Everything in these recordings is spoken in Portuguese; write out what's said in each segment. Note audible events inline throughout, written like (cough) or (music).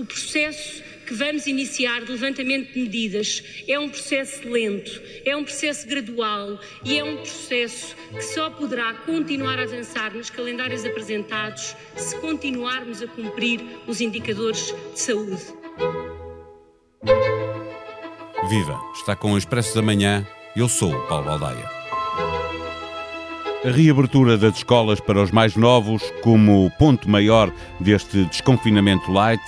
O processo que vamos iniciar de levantamento de medidas é um processo lento, é um processo gradual e é um processo que só poderá continuar a avançar nos calendários apresentados se continuarmos a cumprir os indicadores de saúde. Viva! Está com o Expresso da Manhã. Eu sou o Paulo Baldaia. A reabertura das escolas para os mais novos, como ponto maior deste desconfinamento light,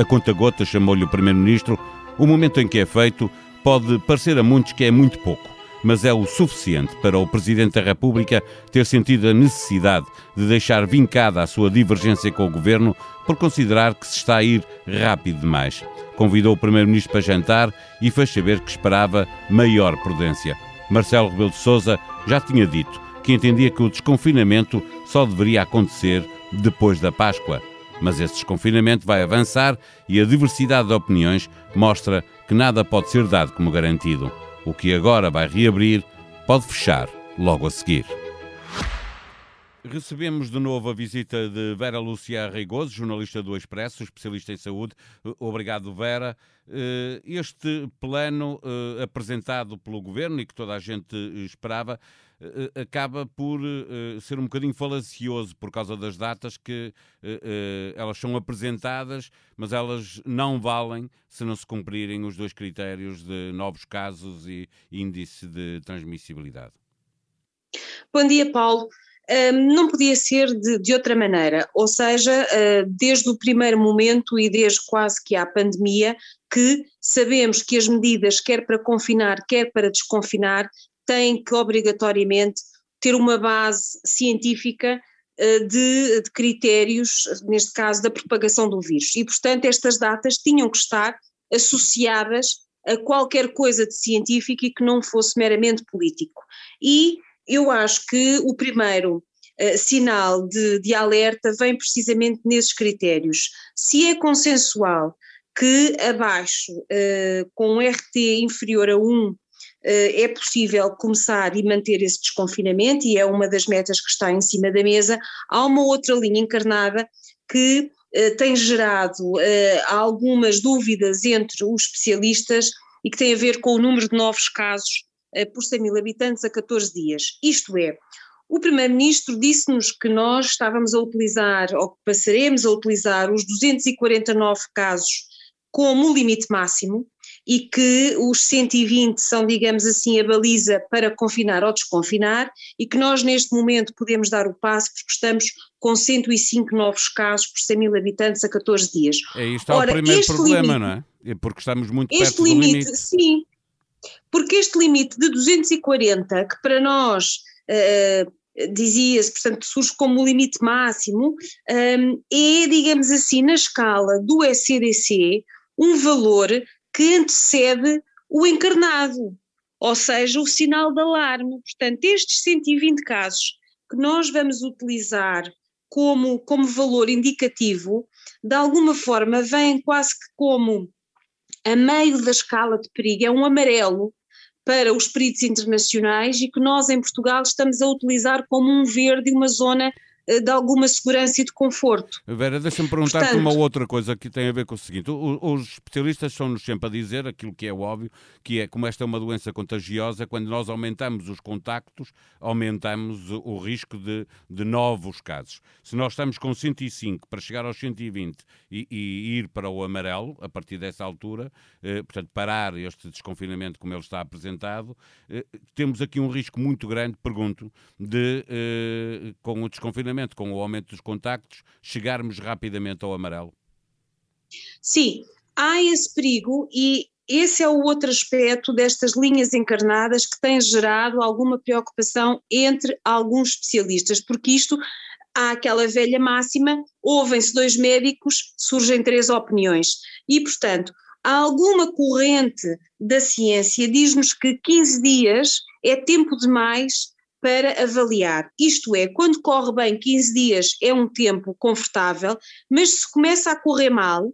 a conta-gota, chamou-lhe o Primeiro-Ministro, o momento em que é feito pode parecer a muitos que é muito pouco, mas é o suficiente para o Presidente da República ter sentido a necessidade de deixar vincada a sua divergência com o Governo por considerar que se está a ir rápido demais. Convidou o Primeiro-Ministro para jantar e fez saber que esperava maior prudência. Marcelo Rebelo de Sousa já tinha dito que entendia que o desconfinamento só deveria acontecer depois da Páscoa. Mas esse desconfinamento vai avançar e a diversidade de opiniões mostra que nada pode ser dado como garantido. O que agora vai reabrir pode fechar logo a seguir. Recebemos de novo a visita de Vera Lúcia Reigoso, jornalista do Expresso, especialista em saúde. Obrigado, Vera. Eh, este plano eh, apresentado pelo governo e que toda a gente esperava eh, acaba por ser um bocadinho falacioso por causa das datas que elas são apresentadas, mas elas não valem se não se cumprirem os dois critérios de novos casos e índice de transmissibilidade. Bom dia, Paulo não podia ser de, de, outra maneira, ou seja, uh, desde o primeiro momento e desde quase que a pandemia, que sabemos que as medidas, quer para confinar, quer para desconfinar, têm que obrigatoriamente ter uma base científica uh, de, de critérios, neste caso da propagação do vírus. E, portanto, estas datas tinham que estar associadas a qualquer coisa de científico e que não fosse meramente político. E eu acho que o primeiro uh, sinal de, de alerta vem precisamente nesses critérios. Se é consensual que abaixo, uh, com um RT inferior a 1, eh, é possível começar e manter esse desconfinamento, e é uma das metas que está em cima da mesa. Há uma outra linha encarnada que tem gerado algumas dúvidas entre os especialistas e que tem a ver com o número de novos casos eh, por 100 mil habitantes a 14 dias. Isto é, o Primeiro-Ministro disse-nos que nós estávamos a utilizar, ou que passaremos a utilizar, os 249 casos como limite máximo e que os 120 são, digamos assim, a baliza para confinar ou desconfinar e que nós neste momento podemos dar o passo porque estamos com 105 novos casos por 100 mil habitantes a 14 dias. É isto o primeiro problema, limite, não é? é? Porque estamos muito perto limite, do limite. Sim, porque este limite de 240, que para nós uh, dizia-se, portanto, surge como o limite máximo, um, é, digamos assim, na escala do ECDC, um valor que antecede o encarnado, ou seja, o sinal de alarme. Portanto, estes 120 casos que nós vamos utilizar como, como valor indicativo, de alguma forma, vêm quase que como a meio da escala de perigo, é um amarelo para os peritos internacionais e que nós em Portugal estamos a utilizar como um verde, uma zona de alguma segurança e de conforto. Vera, deixa-me perguntar-te uma outra coisa que tem a ver com o seguinte: os especialistas são-nos sempre a dizer aquilo que é óbvio, que é como esta é uma doença contagiosa, quando nós aumentamos os contactos, aumentamos o risco de, de novos casos. Se nós estamos com 105 para chegar aos 120 e, e ir para o amarelo, a partir dessa altura, eh, portanto, parar este desconfinamento como ele está apresentado, eh, temos aqui um risco muito grande, pergunto, de, eh, com o desconfinamento com o aumento dos contactos, chegarmos rapidamente ao amarelo? Sim, há esse perigo e esse é o outro aspecto destas linhas encarnadas que tem gerado alguma preocupação entre alguns especialistas, porque isto há aquela velha máxima: ouvem-se dois médicos, surgem três opiniões. E, portanto, alguma corrente da ciência diz-nos que 15 dias é tempo demais para avaliar. Isto é, quando corre bem 15 dias é um tempo confortável, mas se começa a correr mal,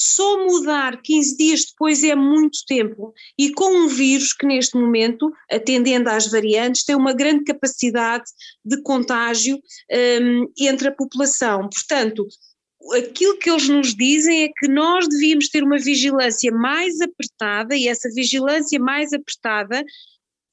só mudar 15 dias depois é muito tempo e com um vírus que neste momento, atendendo às variantes, tem uma grande capacidade de contágio um, entre a população. Portanto, aquilo que eles nos dizem é que nós devíamos ter uma vigilância mais apertada e essa vigilância mais apertada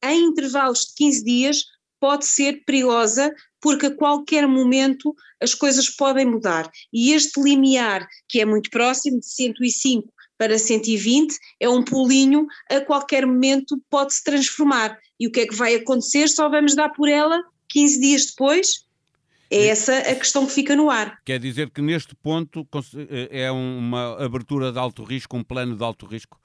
em intervalos de 15 dias pode ser perigosa porque a qualquer momento as coisas podem mudar. E este limiar, que é muito próximo, de 105 para 120, é um pulinho, a qualquer momento pode se transformar. E o que é que vai acontecer? Só vamos dar por ela 15 dias depois é essa a questão que fica no ar. Quer dizer que neste ponto eh, é uma abertura de alto risco, um plano de alto risco?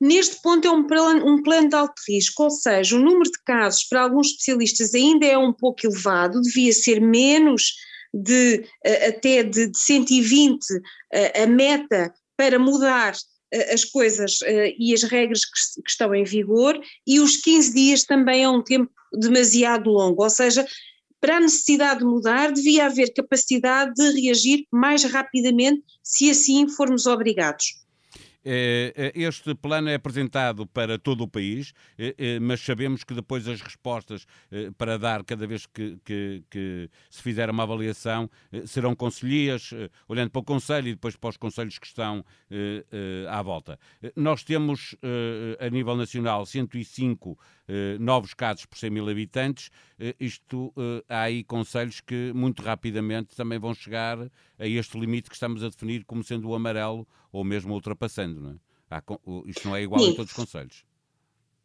Neste ponto é um plano, um plano de alto risco, ou seja, o número de casos para alguns especialistas ainda é um pouco elevado, devia ser menos de eh, até de, 120 eh, a meta para mudar as coisas e as regras que estão em vigor, e os 15 dias também é um tempo demasiado longo, ou seja, para a necessidade de mudar, devia haver capacidade de reagir mais rapidamente, se assim formos obrigados. É, é, este plano é apresentado para todo o país, é, mas sabemos que depois as respostas para dar cada vez que, que, que se fizer uma avaliação serão conselhias, olhando para o Conselho e depois para os conselhos que estão à volta. Nós temos a nível nacional 105 novos casos por 100 mil habitantes. Isto há aí conselhos que muito rapidamente também vão chegar a este limite que estamos a definir como sendo o amarelo ou mesmo ultrapassando. Não é? Há, isto não é igual Sim. em todos os conselhos.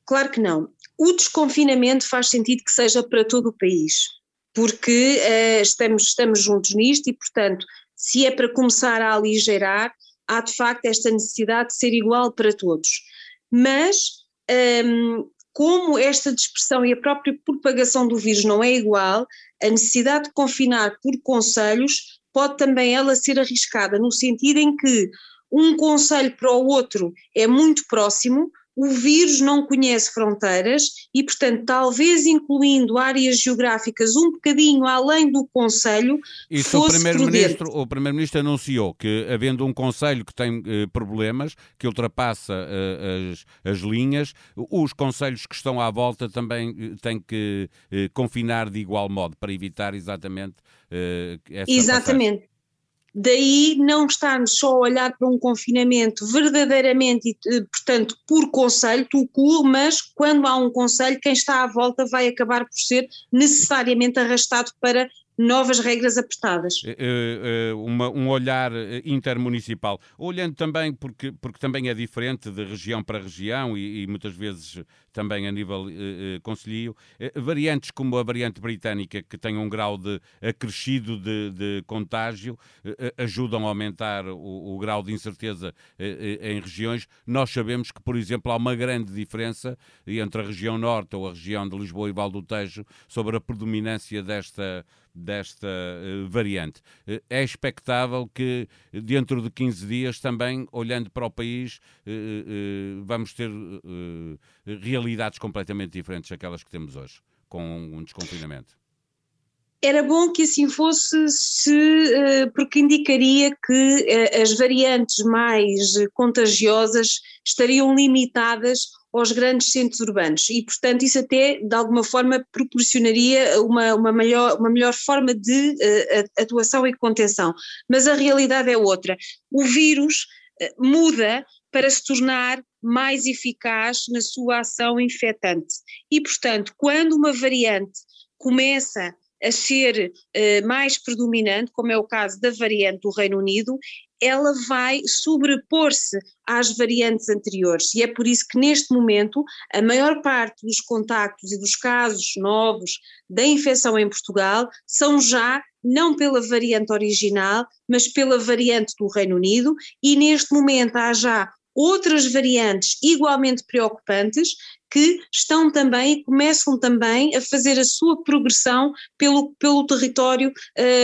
Claro que não. O desconfinamento faz sentido que seja para todo o país, porque uh, estamos, estamos juntos nisto e, portanto, se é para começar a aligeirar, há de facto esta necessidade de ser igual para todos. Mas, um, ehm, como esta dispersão e a própria propagação do vírus não é igual, a necessidade de confinar por conselhos pode também ela ser arriscada, no sentido em que um conselho para o outro é muito próximo, o vírus não conhece fronteiras e, portanto, talvez incluindo áreas geográficas um bocadinho além do Conselho. Isso o Primeiro-Ministro o Primeiro-Ministro anunciou que, havendo um Conselho que tem eh, problemas, que ultrapassa eh, as, as linhas, os Conselhos que estão à volta também eh, têm que eh, confinar de igual modo para evitar exatamente eh, essa Exatamente. Passagem. Daí não estarmos só a olhar para um confinamento verdadeiramente, eh, portanto, por conselho, tu mas quando há um conselho, quem está à volta vai acabar por ser necessariamente arrastado para novas regras apertadas. Uh, uh, uma, um olhar intermunicipal. Olhando também, porque, porque também é diferente de região para região e, e muitas vezes também a nível uh, conselhio, variantes como a variante britânica, que tem um grau de acrescido de, de contágio, ajudam a aumentar o, o grau de incerteza em regiões. Nós sabemos que, por exemplo, há uma grande diferença entre a região norte ou a região de Lisboa e Val do Tejo sobre a predominância desta desta variante. É expectável que dentro de 15 dias também, olhando para o país, vamos ter completamente diferentes daquelas que temos hoje, com um desconfinamento. Era bom que assim fosse, se, porque indicaria que as variantes mais contagiosas estariam limitadas aos grandes centros urbanos e, portanto, isso até de alguma forma proporcionaria uma, uma, melhor, uma melhor forma de uh, atuação e contenção. Mas a realidade é outra. O vírus uh, muda para se tornar mais eficaz na sua ação infectante. E, portanto, quando uma variante começa a ser uh, mais predominante, como é o caso da variante do Reino Unido, ela vai sobrepor-se às variantes anteriores e é por isso que neste momento a maior parte dos contactos e dos casos novos da infecção em Portugal são já não pela variante original, mas pela variante do Reino Unido e neste momento há já outras variantes igualmente preocupantes que estão também começam também a fazer a sua progressão pelo, pelo território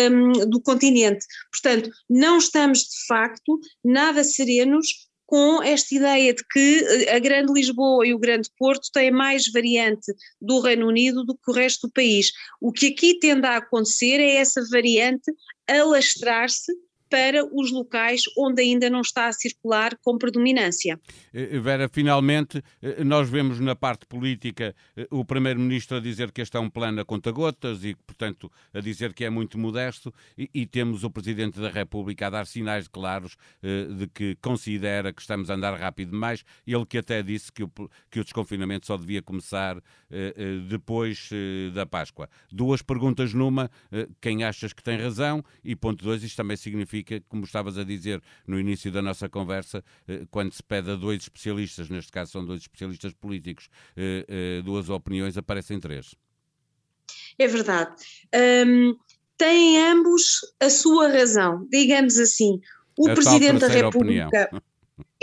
um, do continente. Portanto, não estamos de facto nada serenos com esta ideia de que eh, a Grande Lisboa e o Grande Porto têm mais variante do Reino Unido do que o resto do país. O que aqui tende a acontecer é essa variante alastrar-se para os locais onde ainda não está a circular com predominância. Eh, eh, Vera, finalmente, eh, nós vemos na parte política o Primeiro-Ministro a dizer que este é um plano a conta-gotas e, portanto, a dizer que é muito modesto, e, e, temos o Presidente da República a dar sinais claros de que considera que estamos a andar rápido demais, ele que até disse que o, que o desconfinamento só devia começar depois da Páscoa. Duas perguntas numa, quem achas que tem razão? E ponto dois, isto também significa como estavas a dizer no início da nossa conversa, eh, quando se pede a dois especialistas, neste caso são dois especialistas políticos, eh, eh, duas opiniões, aparecem três. É verdade. Um, têm ambos a sua razão, digamos assim. O a Presidente da República. Opinião. (laughs)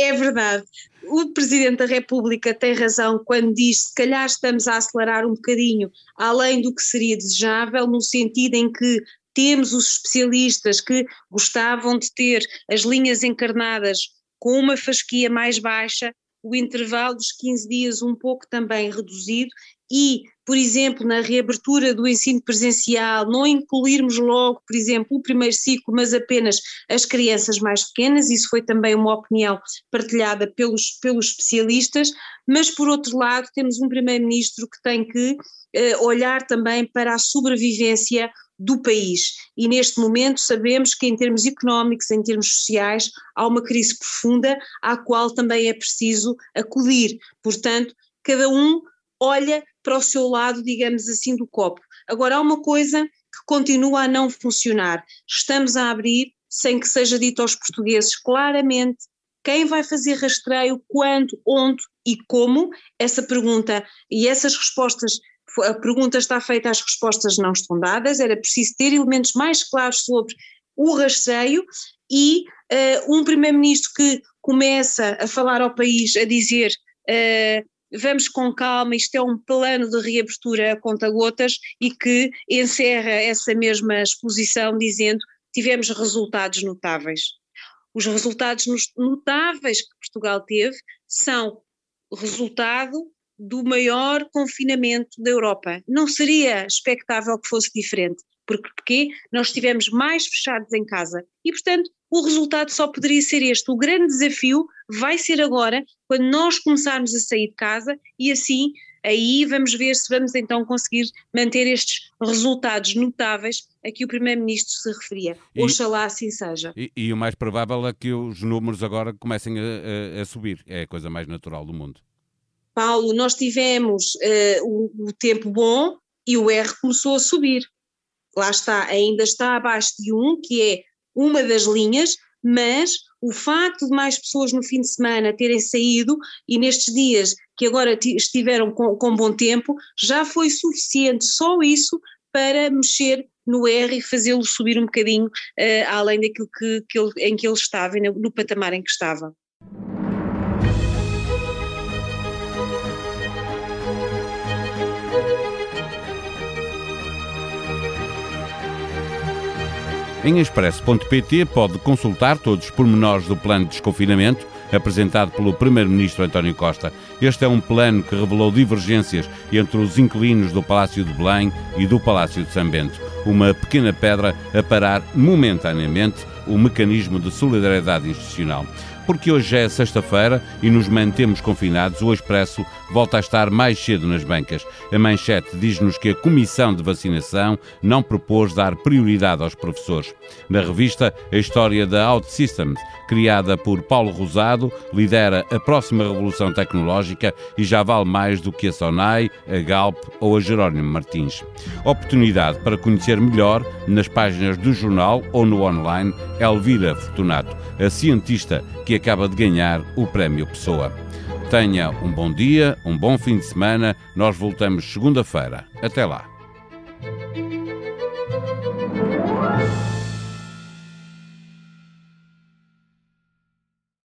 É verdade. O Presidente da República tem razão quando diz que se calhar estamos a acelerar um bocadinho além do que seria desejável, no sentido em que temos os especialistas que gostavam de ter as linhas encarnadas com uma fasquia mais baixa, o intervalo dos 15 dias um pouco também reduzido e, por exemplo, na reabertura do ensino presencial, não incluirmos logo, por exemplo, o primeiro ciclo, mas apenas as crianças mais pequenas, isso foi também uma opinião partilhada pelos, pelos especialistas, mas por outro lado temos um primeiro-ministro que tem que eh, olhar também para a sobrevivência do país. E neste momento sabemos que, em termos económicos, em termos sociais, há uma crise profunda à qual também é preciso acudir. Portanto, cada um olha para o seu lado, digamos assim, do copo. Agora, há uma coisa que continua a não funcionar. Estamos a abrir sem que seja dito aos portugueses claramente quem vai fazer rastreio, quando, onde e como. Essa pergunta e essas respostas a pergunta está feita, as respostas não estão dadas, era preciso ter elementos mais claros sobre o rastreio e uh, um primeiro-ministro que começa a falar ao país a dizer uh, vamos com calma, isto é um plano de reabertura a conta-gotas e que encerra essa mesma exposição dizendo tivemos resultados notáveis. Os resultados notáveis que Portugal teve são resultado do maior confinamento da Europa. Não seria expectável que fosse diferente, porque, porque nós estivemos mais fechados em casa e, portanto, o resultado só poderia ser este. O grande desafio vai ser agora, quando nós começarmos a sair de casa e assim aí vamos ver se vamos então conseguir manter estes resultados notáveis a que o Primeiro-Ministro se referia. E, Oxalá assim seja. E, e, o mais provável é que os números agora comecem a, a, a subir. É a coisa mais natural do mundo. Paulo, nós tivemos uh, o, o, tempo bom e o R começou a subir. Lá está, ainda está abaixo de 1, que é uma das linhas, mas o facto de mais pessoas no fim de semana terem saído e nestes dias que agora estiveram com, com bom tempo, já foi suficiente, só isso, para mexer no R e fazê-lo subir um bocadinho uh, além daquilo que, que ele, em que ele estava, no, no patamar em que estava. Em expresso.pt pode consultar todos os pormenores do plano de desconfinamento apresentado pelo Primeiro-Ministro António Costa. Este é um plano que revelou divergências entre os inquilinos do Palácio de Belém e do Palácio de São Bento. Uma pequena pedra a parar momentaneamente o mecanismo de solidariedade institucional. Porque hoje é sexta-feira e nos mantemos confinados, o Expresso volta a estar mais cedo nas bancas. A manchete diz-nos que a Comissão de Vacinação não propôs dar prioridade aos professores. Na revista, a história da OutSystems, criada por Paulo Rosado, lidera a próxima revolução tecnológica e já vale mais do que a Sonai, a Galp ou a Jerónimo Martins. Oportunidade para conhecer melhor, nas páginas do jornal ou no online, Elvira Fortunato, a cientista que acaba de ganhar o Prémio Pessoa. Tenha um bom dia, um bom fim de semana. Nós voltamos segunda-feira. Até lá.